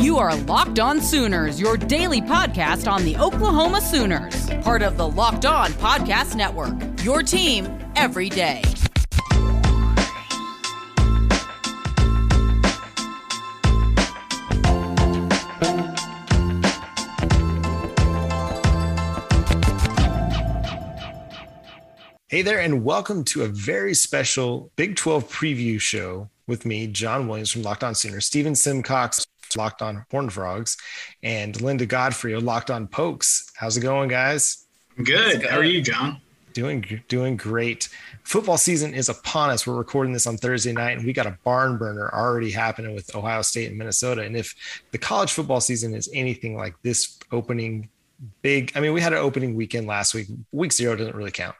You are Locked On Sooners, your daily podcast on the Oklahoma Sooners, part of the Locked On Podcast Network. Your team every day. Hey there, and welcome to a very special Big 12 preview show with me, John Williams from Locked On Sooners, Stephen Simcox, Locked On Horn Frogs, and Linda Godfrey of Locked On Pokes. How's it going, guys? Good. How are you, John? Doing doing great. Football season is upon us. We're recording this on Thursday night, and we got a barn burner already happening with Ohio State and Minnesota. And if the college football season is anything like this opening big, I mean, we had an opening weekend last week. Week zero doesn't really count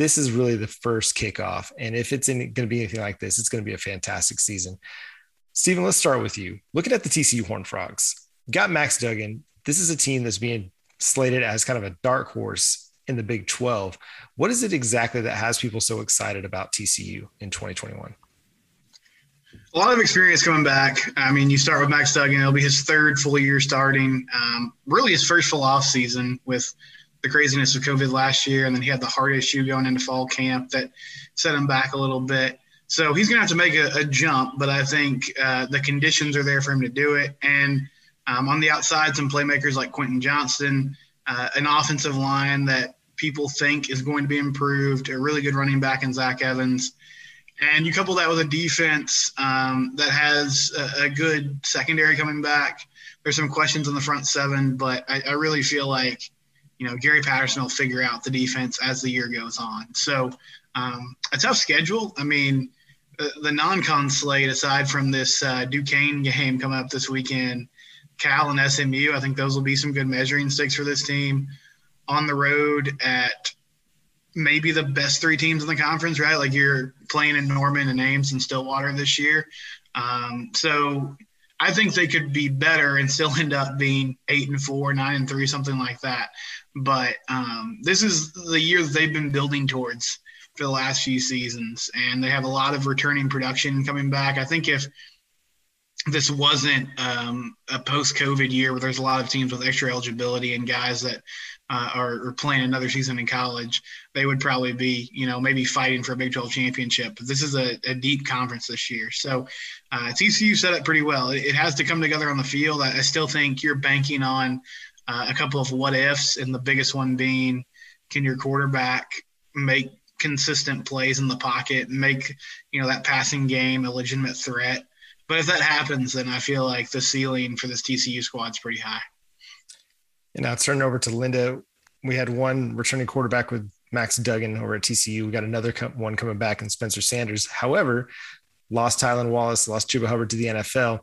this is really the first kickoff. And if it's going to be anything like this, it's going to be a fantastic season. Stephen, let's start with you. Looking at the TCU Horn Frogs, got Max Duggan. This is a team that's being slated as kind of a dark horse in the Big 12. What is it exactly that has people so excited about TCU in 2021? A lot of experience coming back. I mean, you start with Max Duggan. It'll be his third full year starting. Um, really, his first full off season with the craziness of COVID last year, and then he had the heart issue going into fall camp that set him back a little bit. So he's going to have to make a, a jump, but I think uh, the conditions are there for him to do it. And um, on the outside, some playmakers like Quentin Johnston, uh, an offensive line that people think is going to be improved, a really good running back in Zach Evans. And you couple that with a defense um, that has a, a, good secondary coming back. There's some questions on the front seven, but I, I really feel like – you know, Gary Patterson will figure out the defense as the year goes on. So um, a tough schedule. I mean, the, the non-con slate, aside from this uh, Duquesne game coming up this weekend, Cal and SMU, I think those will be some good measuring sticks for this team. On the road at maybe the best three teams in the conference, right? Like you're playing in Norman and Ames and Stillwater this year. Um, so I think they could be better and still end up being eight and four, nine and three, something like that. But um, this is the year that they've been building towards for the last few seasons, and they have a lot of returning production coming back. I think if this wasn't um, a post-COVID year where there's a lot of teams with extra eligibility and guys that uh, are, are, playing another season in college, they would probably be, you know, maybe fighting for a Big 12 championship. But this is a, a deep conference this year, so uh, TCU set up pretty well. It, it, has to come together on the field. I, I still think you're banking on uh, a couple of what ifs, and the biggest one being can your quarterback make consistent plays in the pocket, make you know that passing game a legitimate threat. But if that happens, then I feel like the ceiling for this TCU squad is pretty high. And now turning over to Linda, we had one returning quarterback with Max Duggan over at TCU. We got another one coming back in Spencer Sanders. However, lost Tylan Wallace, lost Chuba Hubbard to the NFL.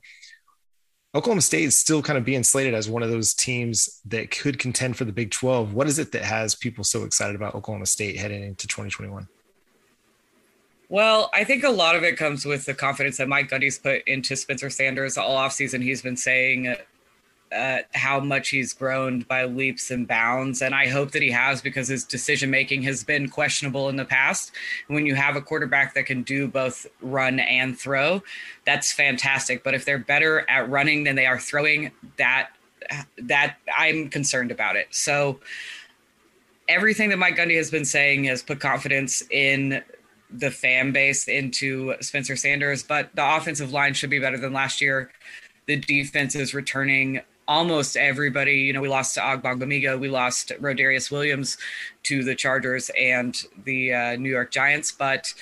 Oklahoma State is still kind of being slated as one of those teams that could contend for the Big 12. What is it that has people so excited about Oklahoma State heading into 2021? Well, I think a lot of it comes with the confidence that Mike Gundy's put into Spencer Sanders all offseason. He's been saying uh, uh, how much he's grown by leaps and bounds. And I hope that he has because his decision making has been questionable in the past. When you have a quarterback that can do both run and throw, that's fantastic. But if they're better at running than they are throwing, that that I'm concerned about it. So everything that Mike Gundy has been saying has put confidence in the fan base into Spencer Sanders, but the offensive line should be better than last year. The defense is returning almost everybody. You know, we lost to Ogbongbemiga, we lost Rodarius Williams to the Chargers and the uh, New York Giants, but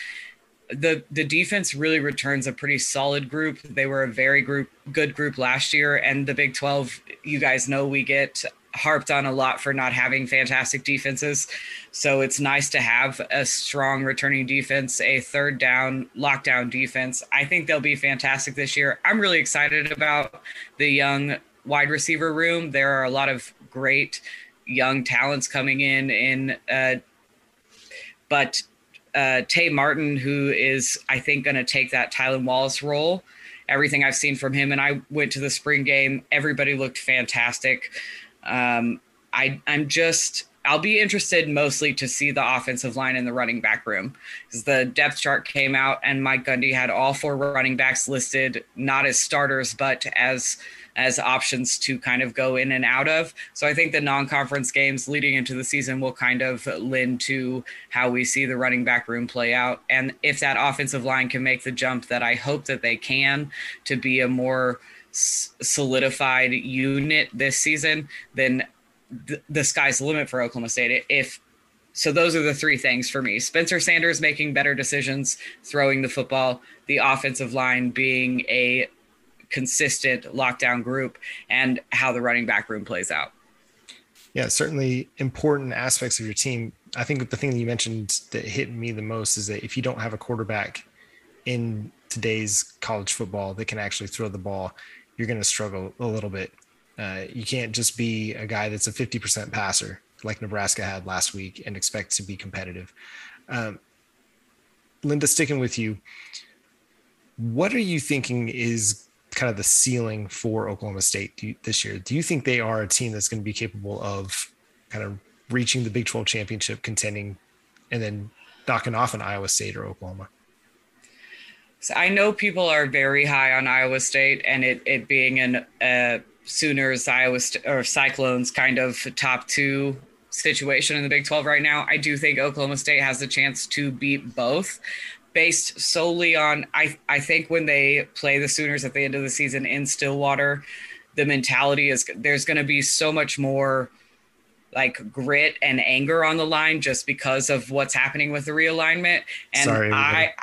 the the defense really returns a pretty solid group. They were a very group good group last year, and the Big Twelve. You guys know we get harped on a lot for not having fantastic defenses. So it's nice to have a strong returning defense, a third down lockdown defense. I think they'll be fantastic this year. I'm really excited about the young wide receiver room. There are a lot of great young talents coming in. In uh, but uh, Tay Martin, who is I think going to take that Tylan Wallace role. Everything I've seen from him, and I went to the spring game. Everybody looked fantastic. Um, I I'm just I'll be interested mostly to see the offensive line and the running back room because the depth chart came out and Mike Gundy had all four running backs listed not as starters but as as options to kind of go in and out of. So I think the non-conference games leading into the season will kind of lend to how we see the running back room play out and if that offensive line can make the jump that I hope that they can to be a more solidified unit this season, then the, the sky's the limit for Oklahoma State. If so, those are the three things for me: Spencer Sanders making better decisions, throwing the football, the offensive line being a consistent lockdown group, and how the running back room plays out. Yeah, certainly important aspects of your team. I think the thing that you mentioned that hit me the most is that if you don't have a quarterback in today's college football that can actually throw the ball, you're going to struggle a little bit. Uh, you can't just be a guy that's a 50% passer like Nebraska had last week and expect to be competitive. Um, Linda, sticking with you, what are you thinking is kind of the ceiling for Oklahoma State this year? Do you think they are a team that's going to be capable of kind of reaching the Big 12 championship, contending, and then knocking off an Iowa State or Oklahoma? So I know people are very high on Iowa State and it, it being an uh, Sooners, Iowa St- or Cyclones kind of top two situation in the Big 12 right now. I do think Oklahoma State has a chance to beat both based solely on I I think when they play the Sooners at the end of the season in Stillwater, the mentality is there's going to be so much more like grit and anger on the line just because of what's happening with the realignment. And Sorry, I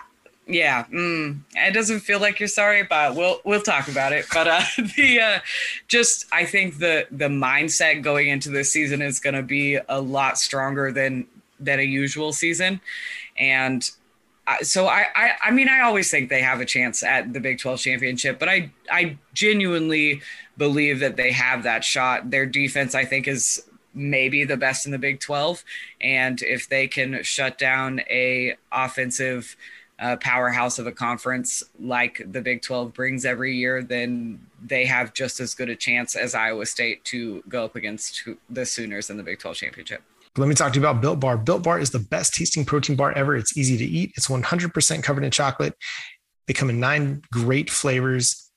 yeah mm, it doesn't feel like you're sorry but we'll we'll talk about it. But uh the uh just i think the the mindset going into this season is going to be a lot stronger than than a usual season. And so I, I i mean i always think they have a chance at the big 12 championship but i i genuinely believe that they have that shot their defense i think is maybe the best in the big 12 and if they can shut down a offensive uh, powerhouse of a conference like the Big 12 brings every year, then they have just as good a chance as Iowa State to go up against the Sooners in the Big 12 championship. Let me talk to you about Built Bar. Built Bar is the best tasting protein bar ever. It's easy to eat. It's 100% covered in chocolate. They come in nine great flavors,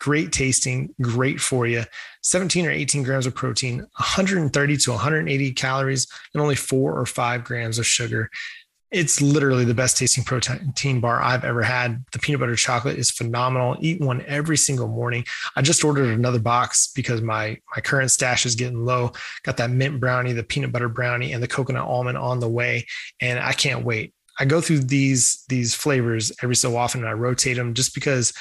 great tasting, great for you. 17 or 18 grams of protein, 130 to 180 calories, and only four or five grams of sugar. It's literally the best tasting protein bar I've ever had. The peanut butter chocolate is phenomenal. Eat one every single morning. I just ordered another box because my my current stash is getting low. Got that mint brownie, the peanut butter brownie, and the coconut almond on the way, and I can't wait. I go through these these flavors every so often, and I rotate them just because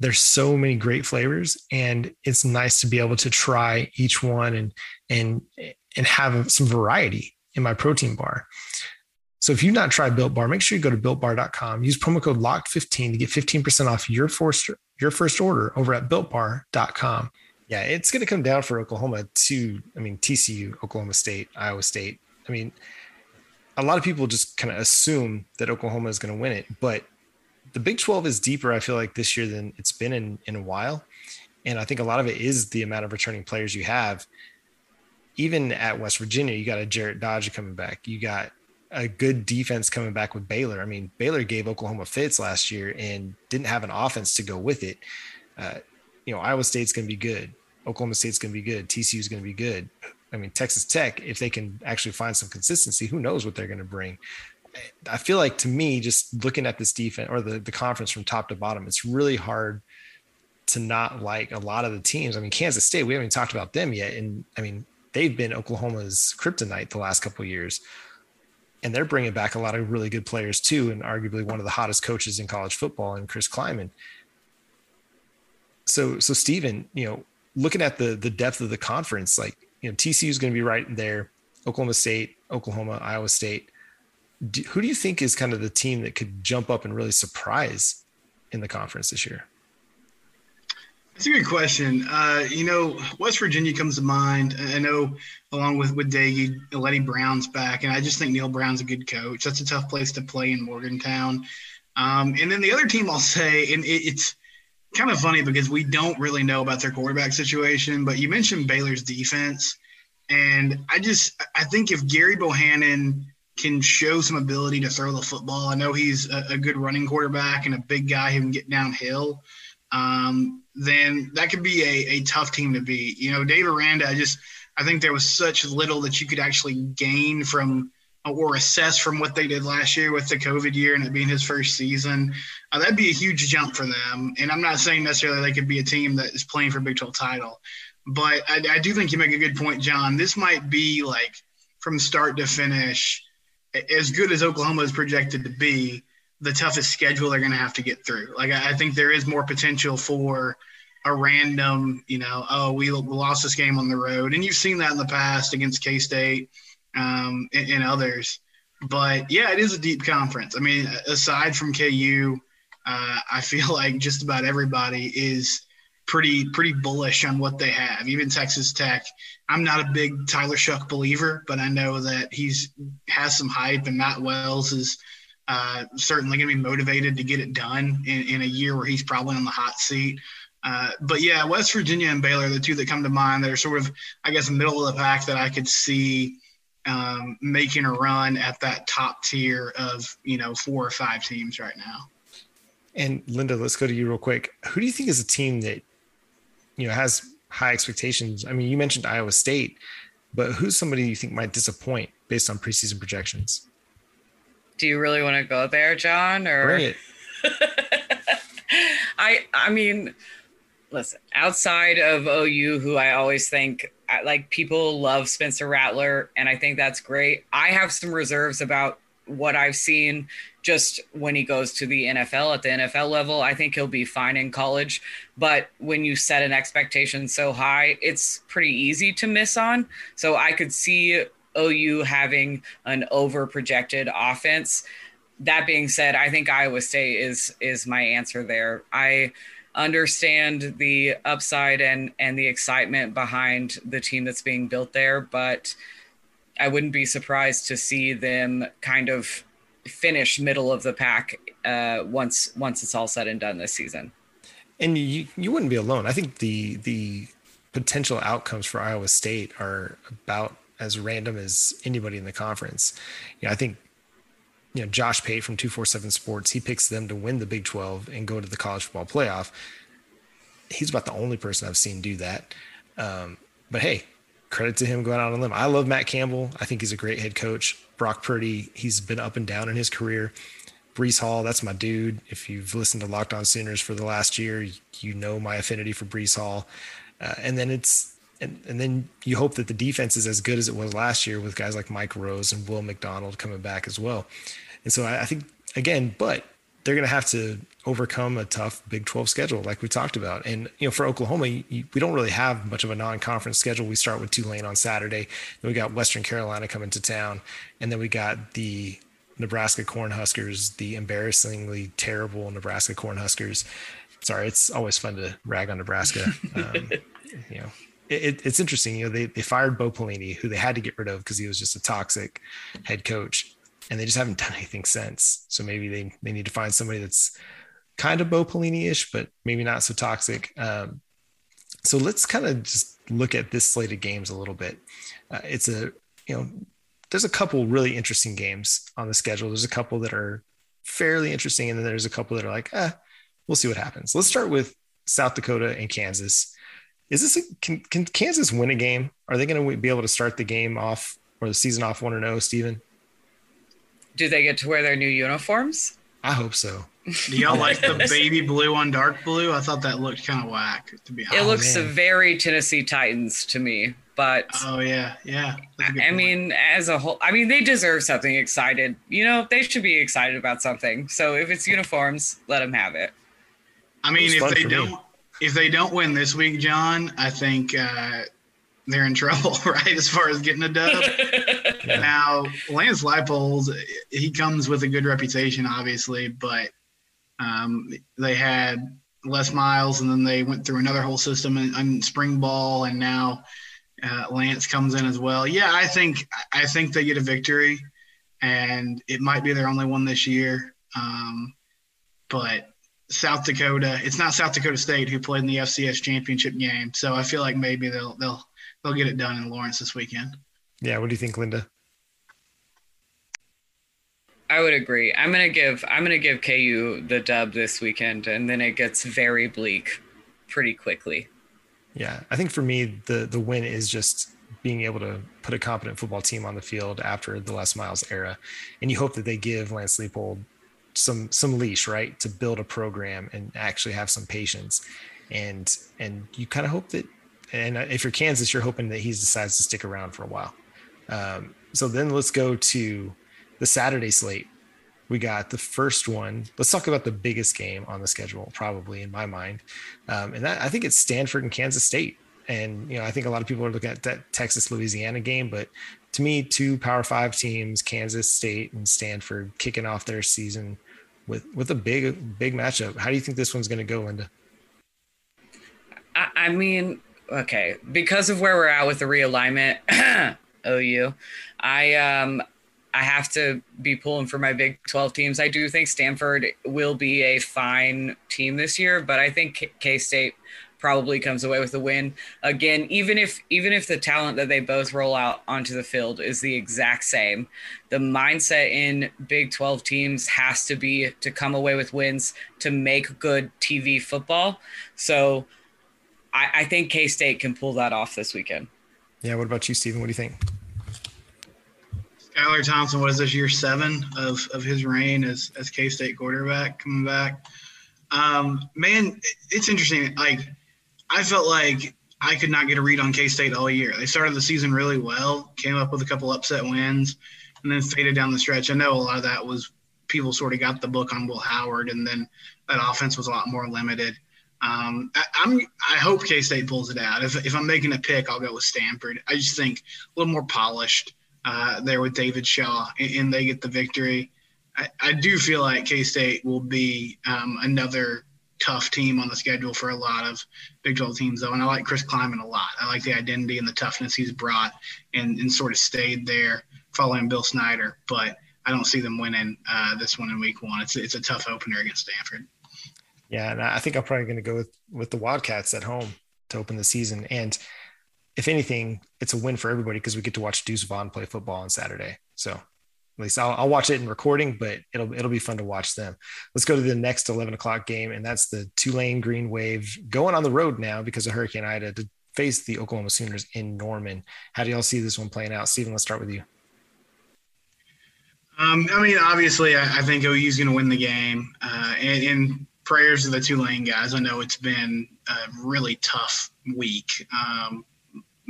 there's so many great flavors, and it's nice to be able to try each one and and and have some variety in my protein bar. So if you've not tried Built Bar, make sure you go to builtbar.com. Use promo code LOCKED15 to get 15% off your first your first order over at builtbar.com. Yeah, it's going to come down for Oklahoma to, I mean, TCU, Oklahoma State, Iowa State. I mean, a lot of people just kind of assume that Oklahoma is going to win it, but the Big 12 is deeper, I feel like, this year than it's been in, in a while. And I think a lot of it is the amount of returning players you have. Even at West Virginia, you got a Jarret Doege coming back. You got a good defense coming back with Baylor. I mean, Baylor gave Oklahoma fits last year and didn't have an offense to go with it. Uh, you know, Iowa State's going to be good. Oklahoma State's going to be good. TCU is going to be good. I mean, Texas Tech, if they can actually find some consistency, who knows what they're going to bring. I feel like to me, just looking at this defense or the, the conference from top to bottom, it's really hard to not like a lot of the teams. I mean, Kansas State, we haven't talked about them yet. And I mean, they've been Oklahoma's kryptonite the last couple years and they're bringing back a lot of really good players too, and arguably one of the hottest coaches in college football, and Chris Klieman. So, so Stephen, you know, looking at the the depth of the conference, like you know, TCU is going to be right there, Oklahoma State, Oklahoma, Iowa State. Do, who do you think is kind of the team that could jump up and really surprise in the conference this year? That's a good question. Uh, you know, West Virginia comes to mind. I know, along with with Doege, Leddie Brown's back, and I just think Neal Brown's a good coach. That's a tough place to play in Morgantown. Um, and then the other team I'll say, and it, it's kind of funny because we don't really know about their quarterback situation. But you mentioned Baylor's defense. And I just I think if Gerry Bohanon can show some ability to throw the football, I know he's a, a good running quarterback and a big guy who can get downhill. Um, then that could be a, a tough team to beat. You know, Dave Aranda, I just I think there was such little that you could actually gain from or assess from what they did last year with the COVID year and it being his first season. Uh, that'd be a huge jump for them. And I'm not saying necessarily they could be a team that is playing for Big 12 title, but I, I do think you make a good point, John. This might be like from start to finish, as good as Oklahoma is projected to be, the toughest schedule they're going to have to get through. Like I, I think there is more potential for a random, you know, oh, we lost this game on the road. And you've seen that in the past against K State um, and, and, others. But yeah, it is a deep conference. I mean, aside from KU, uh, I feel like just about everybody is pretty pretty bullish on what they have. Even Texas Tech. I'm not a big Tyler Shough believer, but I know that he's has some hype, and Matt Wells is uh, certainly going to be motivated to get it done in, in, a year where he's probably on the hot seat. Uh, but yeah, West Virginia and Baylor, the two that come to mind that are sort of, I guess, middle of the pack that I could see um, making a run at that top tier of you know four or five teams right now. And Linda, let's go to you real quick. Who do you think is a team that you know has high expectations? I mean, you mentioned Iowa State, but who's somebody you think might disappoint based on preseason projections? Do you really want to go there, John? Or Bring it. I I mean, listen, outside of OU, who I always think like people love Spencer Rattler, and I think that's great. I have some reserves about what I've seen just when he goes to the NFL at the NFL level. I think he'll be fine in college, but when you set an expectation so high, it's pretty easy to miss on. So I could see OU having an over projected offense. That being said, I think Iowa State is is my answer there. I understand the upside and and the excitement behind the team that's being built there, but I wouldn't be surprised to see them kind of finish middle of the pack uh, once once it's all said and done this season. And you you wouldn't be alone. I think the the potential outcomes for Iowa State are about as random as anybody in the conference. You know, I think you know Josh Pate from 247 Sports, he picks them to win the Big 12 and go to the college football playoff. He's about the only person I've seen do that. Um, but hey, credit to him going out on a limb. I love Matt Campbell. I think he's a great head coach. Brock Purdy, he's been up and down in his career. Breece Hall, that's my dude. If you've listened to Locked On Sooners for the last year, you know my affinity for Breece Hall. Uh, and then it's and, and then you hope that the defense is as good as it was last year with guys like Mike Rose and Will McDonald coming back as well. And so I, I think again, but they're going to have to overcome a tough Big 12 schedule, like we talked about. And you know, for Oklahoma, you, we don't really have much of a non-conference schedule. We start with Tulane on Saturday, then we got Western Carolina coming to town, and then we got the Nebraska Cornhuskers, the embarrassingly terrible Nebraska Cornhuskers. Sorry, it's always fun to rag on Nebraska. Um, you know, it, it's interesting. You know, they they fired Bo Pelini, who they had to get rid of because he was just a toxic head coach and they just haven't done anything since. So maybe they they need to find somebody that's kind of Bo Pelini-ish, but maybe not so toxic. Um, so let's kind of just look at this slate of games a little bit. Uh, it's a you know there's a couple really interesting games on the schedule. There's a couple that are fairly interesting, and then there's a couple that are like, eh, we'll see what happens. Let's start with South Dakota and Kansas. Is this a, can, can Kansas win a game? Are they going to be able to start the game off or the season off one or oh, no, Stephen? Do they get to wear their new uniforms? I hope so. Do y'all like the baby blue on dark blue? I thought that looked kind of whack. To be honest, it looks oh, man. very Tennessee Titans to me. But oh yeah, yeah. I mean, as a whole, I mean, they deserve something excited. You know, they should be excited about something. So if it's uniforms, let them have it. I mean, it if they don't, me. If they don't win this week, John, I think uh, they're in trouble, right? As far as getting a dub. yeah. Now, Lance Leipold, he comes with a good reputation, obviously, but um, they had Les Miles, and then they went through another whole system in, in spring ball, and now uh, Lance comes in as well. Yeah, I think I think they get a victory, and it might be their only one this year. Um, but South Dakota, it's not South Dakota State who played in the FCS championship game, so I feel like maybe they'll they'll they'll get it done in Lawrence this weekend. Yeah. What do you think, Linda? I would agree. I'm gonna give I'm gonna give KU the dub this weekend, and then it gets very bleak pretty quickly. Yeah, I think for me the the win is just being able to put a competent football team on the field after the Les Miles era, and you hope that they give Lance Leipold some some leash, right, to build a program and actually have some patience, and and you kind of hope that, and if you're Kansas, you're hoping that he decides to stick around for a while. Um, so then let's go to the Saturday slate. We got the first one. Let's talk about the biggest game on the schedule, probably in my mind, um, and that I think it's Stanford and Kansas State. And you know, I think a lot of people are looking at that Texas Louisiana game, but to me, two Power Five teams, Kansas State and Stanford, kicking off their season with with a big big matchup. How do you think this one's going to go, Linda? I, I mean, okay, because of where we're at with the realignment, OU, I um I have to be pulling for my Big 12 teams. I do think Stanford will be a fine team this year, but I think K State probably comes away with a win. Again, even if even if the talent that they both roll out onto the field is the exact same, the mindset in Big 12 teams has to be to come away with wins to make good TV football. So I, I think K State can pull that off this weekend. Yeah. What about you, Stephen? What do you think? Skylar Thompson was this year seven of, of his reign as, as K State quarterback coming back. Um, man, it's interesting. Like, I felt like I could not get a read on K State all year. They started the season really well, came up with a couple upset wins, and then faded down the stretch. I know a lot of that was people sort of got the book on Will Howard, and then that offense was a lot more limited. Um, I, am I hope K State pulls it out. If, if I'm making a pick, I'll go with Stanford. I just think a little more polished uh, there with David Shaw, and, and, they get the victory. I, I do feel like K State will be um, another tough team on the schedule for a lot of Big 12 teams, though. And I like Chris Klieman a lot. I like the identity and the toughness he's brought and, and sort of stayed there following Bill Snyder. But I don't see them winning uh, this one in week one. It's, it's a tough opener against Stanford. Yeah, and I think I'm probably going to go with, with the Wildcats at home to open the season. And if anything, it's a win for everybody because we get to watch Deuce Vaughn play football on Saturday. So at least I'll, I'll, watch it in recording, but it'll it'll be fun to watch them. Let's go to the next 11 o'clock game, and that's the Tulane Green Wave going on the road now because of Hurricane Ida to face the Oklahoma Sooners in Norman. How do y'all see this one playing out? Stephen, let's start with you. Um, I mean, obviously, I, I think OU's going to win the game, uh, and, and, prayers to the Tulane guys. I know it's been a really tough week. Um,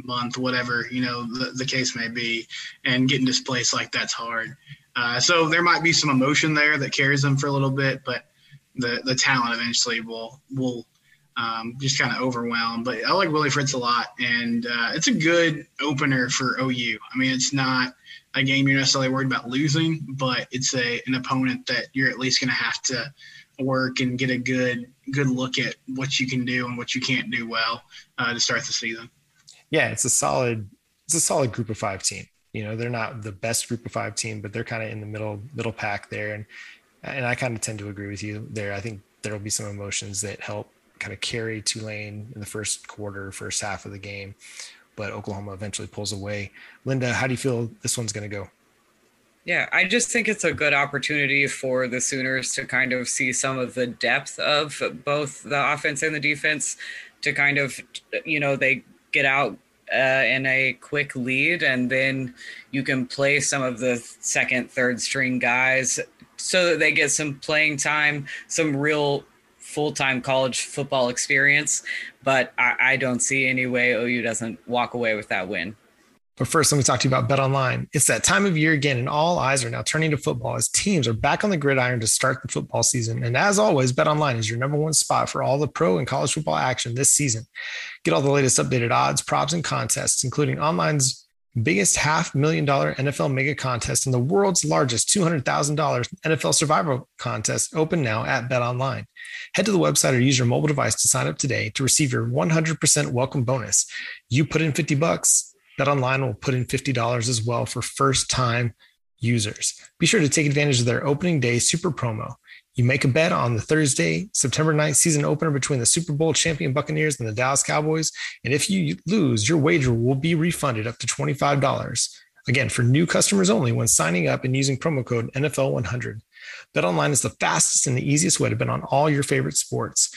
month, whatever you know the, the case may be, and getting displaced like that's hard. Uh, so there might be some emotion there that carries them for a little bit, but the the talent eventually will will um, just kind of overwhelm. But I like Willie Fritz a lot, and uh, it's a good opener for OU. I mean, it's not a game you're necessarily worried about losing, but it's a an opponent that you're at least going to have to work and get a good good look at what you can do and what you can't do well uh, to start the season yeah, it's a solid, it's a solid group of five team. You know, they're not the best group of five team, but they're kind of in the middle, middle pack there. And, and I kind of tend to agree with you there. I think there'll be some emotions that help kind of carry Tulane in the first quarter, first half of the game, but Oklahoma eventually pulls away. Linda, how do you feel this one's going to go? Yeah, I just think it's a good opportunity for the Sooners to kind of see some of the depth of both the offense and the defense to kind of, you know, they get out uh, in a quick lead, and then you can play some of the second, third string guys so that they get some playing time, some real full time college football experience. But I, I don't see any way OU doesn't walk away with that win. But first, let me talk to you about Bet Online. It's that time of year again, and all eyes are now turning to football as teams are back on the gridiron to start the football season. And as always, Bet Online is your number one spot for all the pro and college football action this season. Get all the latest updated odds, props, and contests, including online's biggest half million dollar NFL mega contest and the world's largest $200,000 NFL survival contest open now at Bet Online. Head to the website or use your mobile device to sign up today to receive your 100% welcome bonus. You put in 50 bucks BetOnline will put in $50 as well for first time users. Be sure to take advantage of their opening day super promo. You make a bet on the Thursday, September 9th season opener between the Super Bowl champion Buccaneers and the Dallas Cowboys. And if you lose, your wager will be refunded up to $25. Again, for new customers only when signing up and using promo code NFL100. BetOnline is the fastest and the easiest way to bet on all your favorite sports.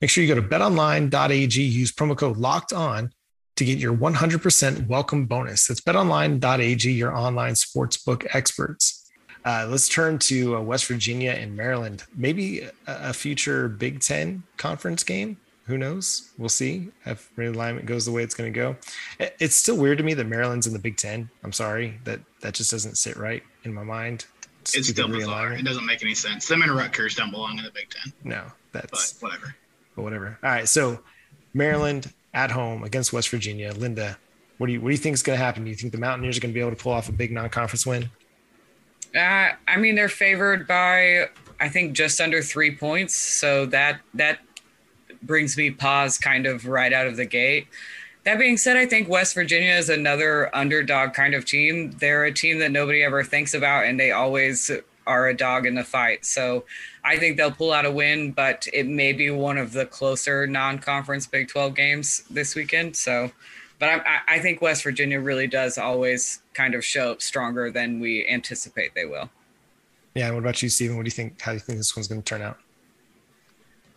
Make sure you go to betonline.ag, use promo code locked on to get your 100% welcome bonus. That's betonline.ag, your online sportsbook experts. Uh, let's turn to uh, West Virginia and Maryland. Maybe a, a, future Big Ten conference game. Who knows? We'll see if realignment goes the way it's going to go. It's still weird to me that Maryland's in the Big Ten. I'm sorry that that just doesn't sit right in my mind. It's still bizarre. It doesn't make any sense. Them and Rutgers don't belong in the Big Ten. No, that's but whatever. But whatever. All right, so Maryland at home against West Virginia. Linda, what do you what do you think is going to happen? Do you think the Mountaineers are going to be able to pull off a big non-conference win? Uh, I mean, they're favored by I think just under three points, so that that brings me pause kind of right out of the gate. That being said, I think West Virginia is another underdog kind of team. They're a team that nobody ever thinks about, and they always are a dog in the fight. So I think they'll pull out a win, but it may be one of the closer non-conference Big 12 games this weekend. So but I, I think West Virginia really does always kind of show up stronger than we anticipate they will. Yeah. And What about you, Stephen? What do you think? How do you think this one's going to turn out?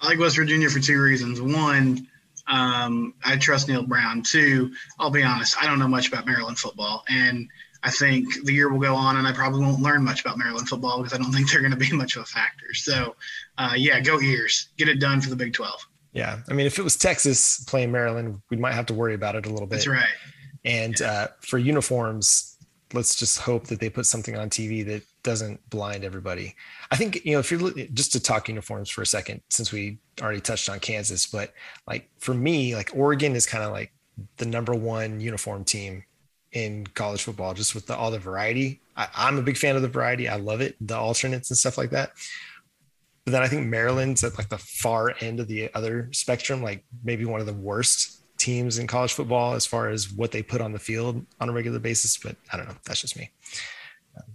I like West Virginia for two reasons. One, um, I trust Neal Brown. Two, I'll be honest, I don't know much about Maryland football, and I think the year will go on, and I probably won't learn much about Maryland football because I don't think they're going to be much of a factor. So, uh, yeah, go Eers, get it done for the Big Twelve. Yeah, I mean, if it was Texas playing Maryland, we might have to worry about it a little bit. That's right. And yeah. uh, for uniforms, let's just hope that they put something on TV that doesn't blind everybody. I think you know if you're just to talk uniforms for a second, since we already touched on Kansas, but like for me, like Oregon is kind of like the number one uniform team in college football, just with the, all the variety. I, I'm a big fan of the variety. I love it, the alternates and stuff like that. But then I think Maryland's at like the far end of the other spectrum, like maybe one of the worst teams in college football as far as what they put on the field on a regular basis. But I don't know. That's just me.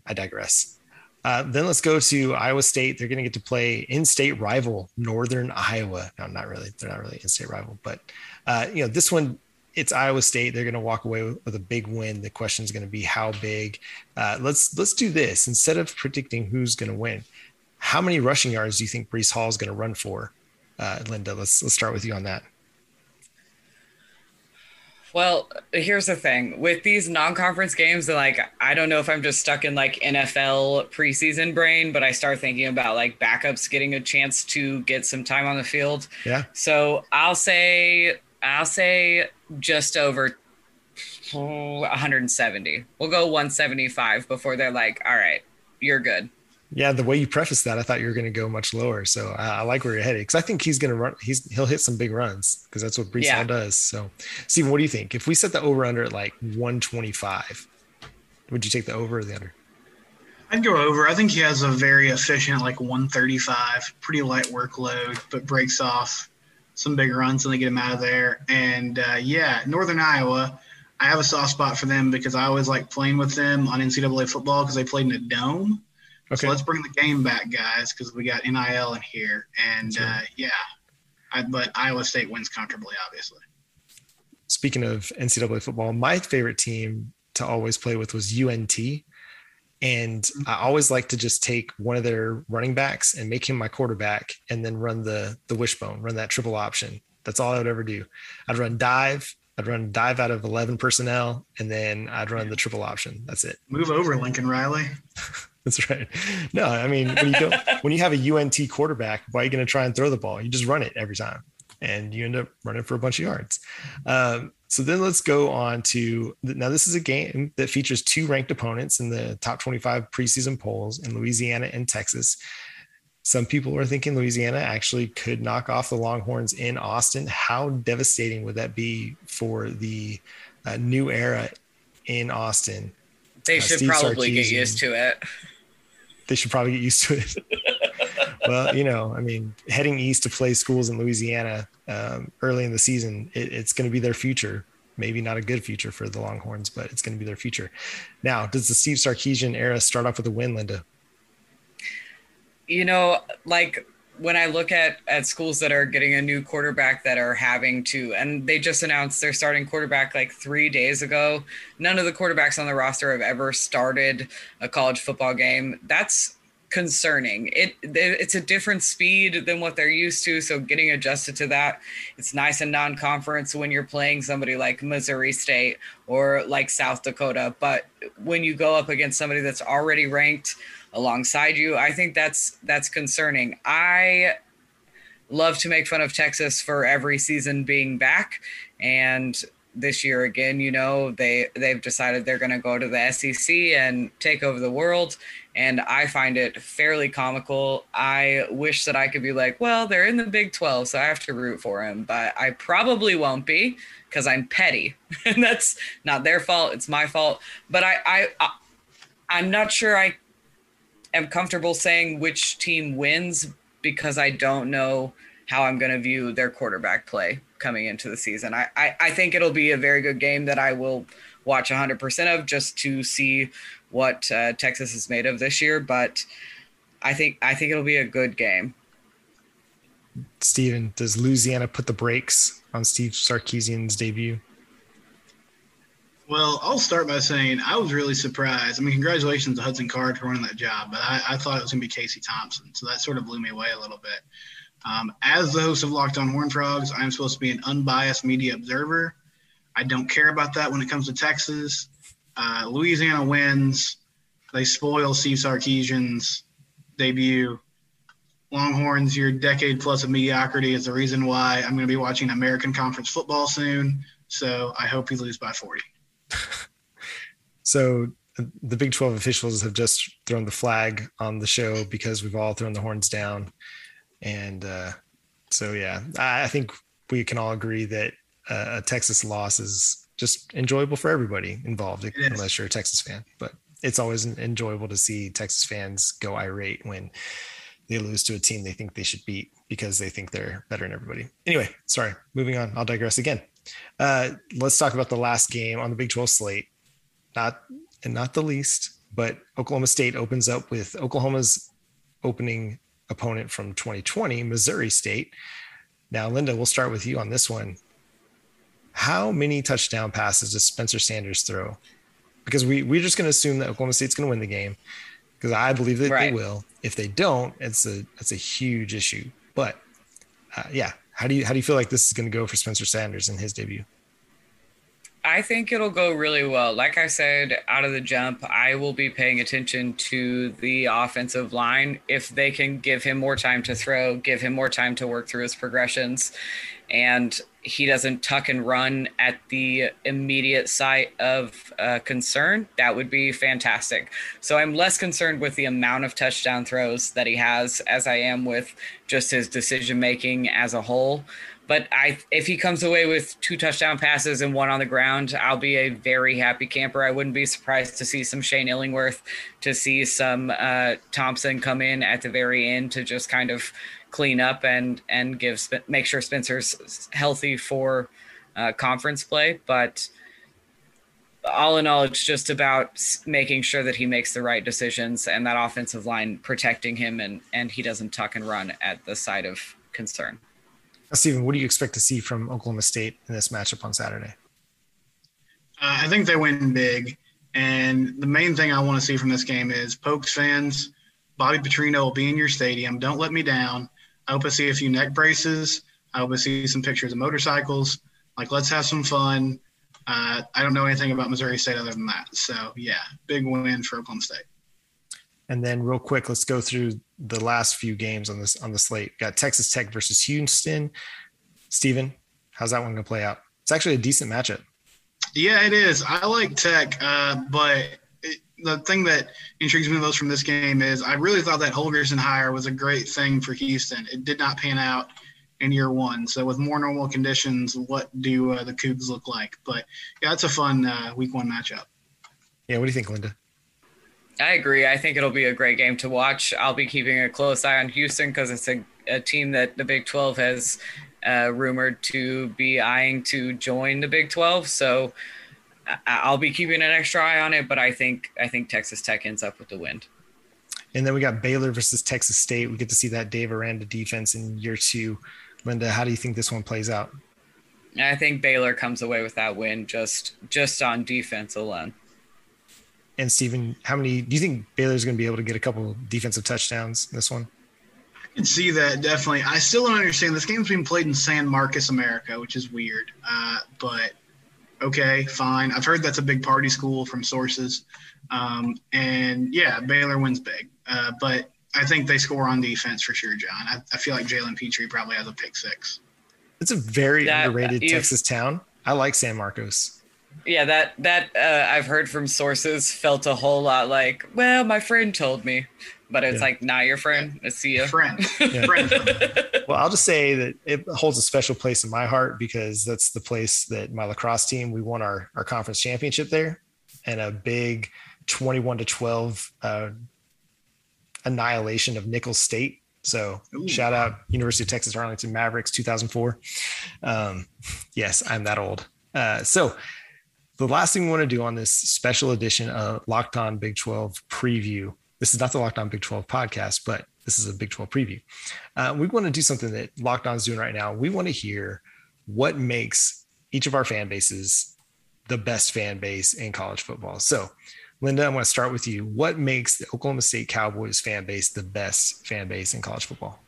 I digress. Uh, then let's go to Iowa State. They're going to get to play in-state rival Northern Iowa. No, not really. They're not really in-state rival, but uh, you know this one. It's Iowa State. They're going to walk away with, with a big win. The question is going to be how big. Uh, let's let's do this instead of predicting who's going to win. How many rushing yards do you think Breece Hall is going to run for, uh, Linda? Let's let's start with you on that. Well, here's the thing with these non-conference games, like I don't know if I'm just stuck in like NFL preseason brain, but I start thinking about like backups getting a chance to get some time on the field. Yeah. So I'll say I'll say just over 170. We'll go 175 before they're like, all right, you're good. Yeah, the way you preface that, I thought you were going to go much lower. So I, I like where you're headed because I think he's going to run. He's he'll hit some big runs because that's what Breece yeah. Does. So, Stephen, what do you think? If we set the over under at like 125, would you take the over or the under? I'd go over. I think he has a very efficient like 135, pretty light workload, but breaks off some big runs and they get them out of there. And uh, yeah, Northern Iowa. I have a soft spot for them because I always like playing with them on NCAA football because they played in a dome. Okay. So let's bring the game back, guys, because we got NIL in here. And uh, yeah, I, but Iowa State wins comfortably, obviously. Speaking of NCAA football, my favorite team to always play with was UNT. And mm-hmm. I always like to just take one of their running backs and make him my quarterback and then run the the wishbone, run that triple option. That's all I would ever do. I'd run dive, I'd run dive out of 11 personnel, and then I'd run the triple option. That's it. Move over, Lincoln Riley. That's right. No, I mean when you don't when you have a UNT quarterback, why are you going to try and throw the ball? You just run it every time, and you end up running for a bunch of yards. Um, so then let's go on to now. This is a game that features two ranked opponents in the top 25 preseason polls in Louisiana and Texas. Some people are thinking Louisiana actually could knock off the Longhorns in Austin. How devastating would that be for the uh, new era in Austin? They uh, should uh, probably Sarkisian, get used to it they should probably get used to it. well, you know, I mean, heading east to play schools in Louisiana um, early in the season, it, it's going to be their future. Maybe not a good future for the Longhorns, but it's going to be their future. Now, does the Steve Sarkisian era start off with a win, Linda? you know, like when I look at at schools that are getting a new quarterback that are having to, and they just announced their starting quarterback like three days ago. None of the quarterbacks on the roster have ever started a college football game. That's concerning. It it's a different speed than what they're used to, so getting adjusted to that, it's nice and non-conference when you're playing somebody like Missouri State or like South Dakota. But when you go up against somebody that's already ranked alongside you. I think that's that's concerning. I love to make fun of Texas for every season being back and this year again, you know, they they've decided they're going to go to the SEC and take over the world and I find it fairly comical. I wish that I could be like, well, they're in the Big 12, so I have to root for them, but I probably won't be because I'm petty. and that's not their fault, it's my fault. But I I, I I'm not sure I am comfortable saying which team wins because I don't know how I'm going to view their quarterback play coming into the season. I, I, I, think it'll be a very good game that I will watch 100% of just to see what uh, Texas is made of this year. But I think I think it'll be a good game. Steven, does Louisiana put the brakes on Steve Sarkisian's debut? Well, I'll start by saying I was really surprised. I mean, congratulations to Hudson Card for winning that job, but I, I thought it was going to be Casey Thompson. So that sort of blew me away a little bit. Um, as the host of Locked On Horn Frogs, I'm supposed to be an unbiased media observer. I don't care about that when it comes to Texas. Uh, Louisiana wins. They spoil Steve Sarkisian's debut. Longhorns, your decade plus of mediocrity is the reason why I'm going to be watching American Conference football soon. So I hope you lose by 40. so the Big 12 officials have just thrown the flag on the show because we've all thrown the horns down. And uh, so, yeah, I think we can all agree that uh, a Texas loss is just enjoyable for everybody involved, unless you're a Texas fan. But it's always enjoyable to see Texas fans go irate when they lose to a team they think they should beat because they think they're better than everybody. Anyway, sorry, moving on. I'll digress again. Uh, let's talk about the last game on the Big 12 slate. Not and not the least, but Oklahoma State opens up with Oklahoma's opening opponent from 2020, Missouri State. Now, Linda, we'll start with you on this one. How many touchdown passes does Spencer Sanders throw? Because we we're just going to assume that Oklahoma State's going to win the game because I believe that right. they will. If they don't, it's a it's a huge issue. But uh, yeah, how do you how do you feel like this is going to go for Spencer Sanders in his debut? I think it'll go really well. Like I said, out of the jump, I will be paying attention to the offensive line. If they can give him more time to throw, give him more time to work through his progressions, and he doesn't tuck and run at the immediate site of uh, concern, that would be fantastic. So I'm less concerned with the amount of touchdown throws that he has as I am with just his decision making as a whole. But I, if he comes away with two touchdown passes and one on the ground, I'll be a very happy camper. I wouldn't be surprised to see some Shane Illingworth, to see some uh, Thompson come in at the very end to just kind of clean up and and give make sure Spencer's healthy for uh, conference play. But all in all, it's just about making sure that he makes the right decisions and that offensive line protecting him and and he doesn't tuck and run at the side of concern. Steven, what do you expect to see from Oklahoma State in this matchup on Saturday? Uh, I think they win big. And the main thing I want to see from this game is Pokes fans, Bobby Petrino will be in your stadium. Don't let me down. I hope I see a few neck braces. I hope I see some pictures of motorcycles. Like, let's have some fun. Uh, I don't know anything about Missouri State other than that. So, yeah, big win for Oklahoma State. And then, real quick, let's go through the last few games on this on the slate. Got Texas Tech versus Houston. Steven, how's that one going to play out? It's actually a decent matchup. Yeah, it is. I like Tech, uh, but the thing that intrigues me most from this game is I really thought that Holgorsen hire was a great thing for Houston. It did not pan out in year one. So with more normal conditions, what do uh, the Cougs look like? But yeah, it's a fun uh, week one matchup. Yeah, what do you think, Linda? I agree. I think it'll be a great game to watch. I'll be keeping a close eye on Houston because it's a, a, team that the Big 12 has uh, rumored to be eyeing to join the Big 12. So I'll be keeping an extra eye on it, but I think I think Texas Tech ends up with the win. And then we got Baylor versus Texas State. We get to see that Dave Aranda defense in year two. Linda, how do you think this one plays out? I think Baylor comes away with that win just just on defense alone. And Stephen, how many do you think Baylor's going to be able to get a couple defensive touchdowns this one? I can see that definitely. I still don't understand. This game's being played in San Marcos, America, which is weird. Uh, but okay, fine. I've heard that's a big party school from sources. Um, and yeah, Baylor wins big. Uh, but I think they score on defense for sure, John. I, I feel like Jalen Pitre probably has a pick six. It's a very that, underrated Texas town. I like San Marcos. Yeah, that that uh, I've heard from sources felt a whole lot like, well, my friend told me, but it's yeah. like not your friend. I see you, friend. Yeah. friend. well, I'll just say that it holds a special place in my heart because that's the place that my lacrosse team we won our our conference championship there, and a big twenty-one to twelve uh, annihilation of Nicholls State so Ooh. shout out University of Texas Arlington Mavericks 2004. Um, yes, I'm that old. Uh, so the last thing we want to do on this special edition of Locked On Big 12 preview. This is not the Locked On Big 12 podcast, but this is a Big 12 preview. Uh, we want to do something that Locked On is doing right now. We want to hear what makes each of our fan bases the best fan base in college football. So Linda, I want to start with you. What makes the Oklahoma State Cowboys fan base the best fan base in college football?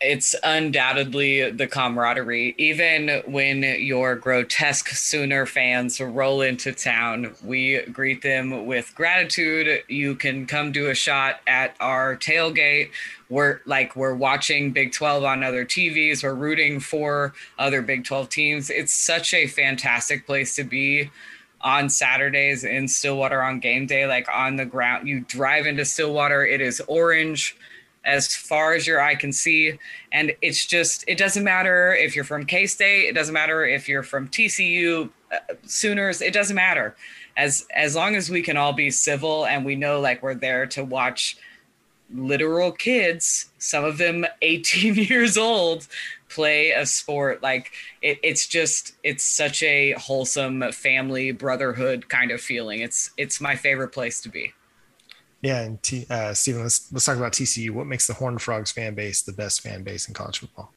It's undoubtedly the camaraderie. Even when your grotesque Sooner fans roll into town, we greet them with gratitude. You can come do a shot at our tailgate. We're like we're watching Big 12 on other TVs. We're rooting for other Big 12 teams. It's such a fantastic place to be on Saturdays in Stillwater on game day, like on the ground. You drive into Stillwater, it is orange as far as your eye can see. And it's just, it doesn't matter if you're from K State, it doesn't matter if you're from TCU, uh, Sooners, it doesn't matter. As, as long as we can all be civil and we know like we're there to watch literal kids, some of them 18 years old, play a sport like it, it's just it's such a wholesome family brotherhood kind of feeling it's it's my favorite place to be yeah and T, uh, Steven let's let's talk about TCU what makes the Horned Frogs fan base the best fan base in college football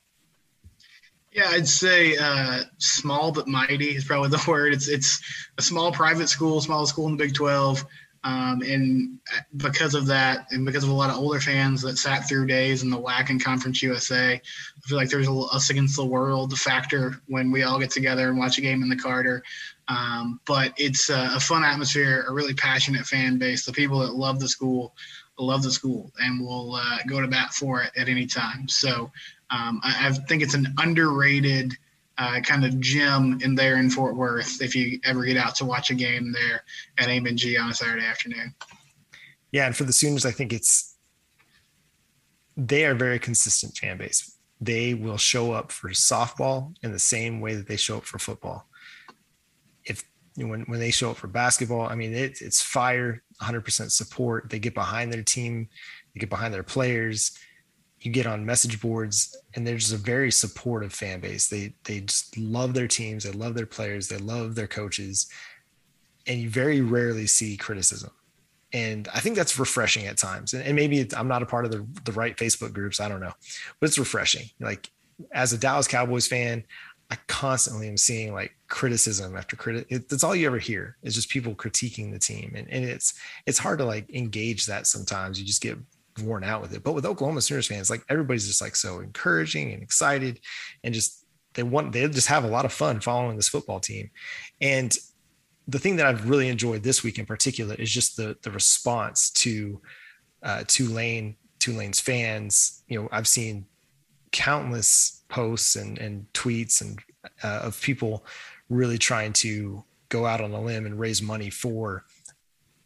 yeah, I'd say uh, small but mighty is probably the word. It's it's a small private school, small school in the Big Twelve. Um, and because of that, and because of a lot of older fans that sat through days in the WAC and Conference USA, I feel like there's a us against the world factor when we all get together and watch a game in the Carter. Um, but it's a, a, fun atmosphere, a really passionate fan base. The people that love the school love the school and will uh, go to bat for it at any time. So um, I, I think it's an underrated – uh, kind of gym in there in Fort Worth if you ever get out to watch a game there at Amon G on a Saturday afternoon. Yeah, and for the Sooners, I think it's they are very consistent fan base. They will show up for softball in the same way that they show up for football. When when they show up for basketball, I mean it, it's fire, 100% support. They get behind their team, they get behind their players you get on message boards and there's a very supportive fan base. They they just love their teams, they love their players, they love their coaches, and you very rarely see criticism. And I think that's refreshing at times. And, and maybe I'm not a part of the, the right Facebook groups. I don't know, but it's refreshing. Like as a Dallas Cowboys fan, I constantly am seeing like criticism after credit. That's all you ever hear is just people critiquing the team. And, and it's, it's hard to like engage that sometimes. You just get worn out with it. But with Oklahoma Sooners fans, like everybody's just like so encouraging and excited and just they want they just have a lot of fun following this football team. And the thing that I've really enjoyed this week in particular is just the the response to uh, Tulane Tulane's fans. You know, I've seen countless posts and and tweets and uh, of people really trying to go out on a limb and raise money for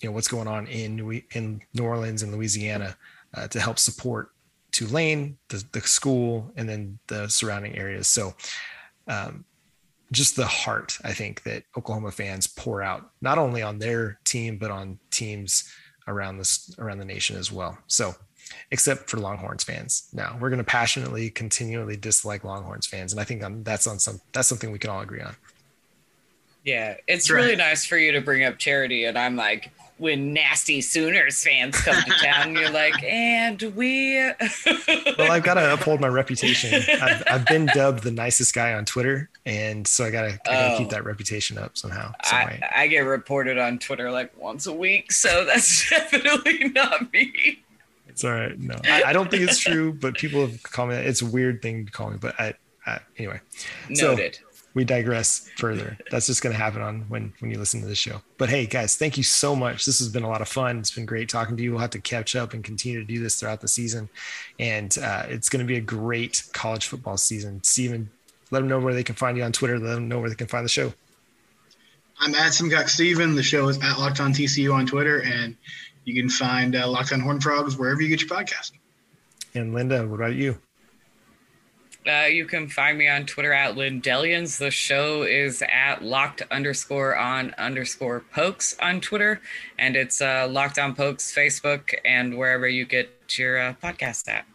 you know what's going on in New, in New Orleans and Louisiana uh, to help support Tulane, the, the school, and then the surrounding areas. So, um, just the heart, I think, that Oklahoma fans pour out not only on their team but on teams around this around the nation as well. So, except for Longhorns fans, now we're going to passionately, continually dislike Longhorns fans, and I think um, that's on some that's something we can all agree on. Yeah, it's really nice for you to bring up charity, and I'm like, when nasty Sooners fans come to town. You're like, and we. well, I've got to uphold my reputation. I've, I've, been dubbed the nicest guy on Twitter, and so I gotta, oh, keep that reputation up somehow. I, I get reported on Twitter like once a week, so that's definitely not me. It's all right. No, I, I, don't think it's true, but people have called me. It's a weird thing to call me, but I, I anyway. Noted. So, we digress further. That's just going to happen on when when you listen to this show. But hey, guys, thank you so much. This has been a lot of fun. It's been great talking to you. We'll have to catch up and continue to do this throughout the season, and uh, it's going to be a great college football season. Steven, let them know where they can find you on Twitter. Let them know where they can find the show. I'm at Simcox Steven. The show is at Locked On TCU on Twitter, and you can find uh, Locked On Horn Frogs wherever you get your podcast. And Linda, what about you? Uh, you can find me on Twitter at Lindellians. The show is at locked underscore on underscore pokes on Twitter, and it's uh, locked on pokes Facebook and wherever you get your uh, podcast at.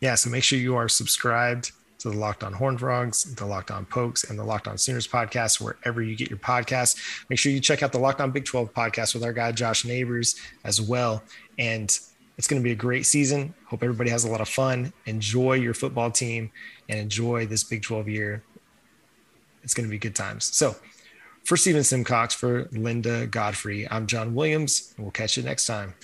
Yeah, so make sure you are subscribed to the Locked On Horn Frogs, the Locked On Pokes, and the Locked On Sooners podcast, wherever you get your podcasts. Make sure you check out the Locked On Big 12 podcast with our guy Josh Neighbors as well. And it's going to be a great season. Hope everybody has a lot of fun. Enjoy your football team and enjoy this Big 12 year. It's going to be good times. So, for Steven Simcox, for Linda Godfrey, I'm John Williams, and we'll catch you next time.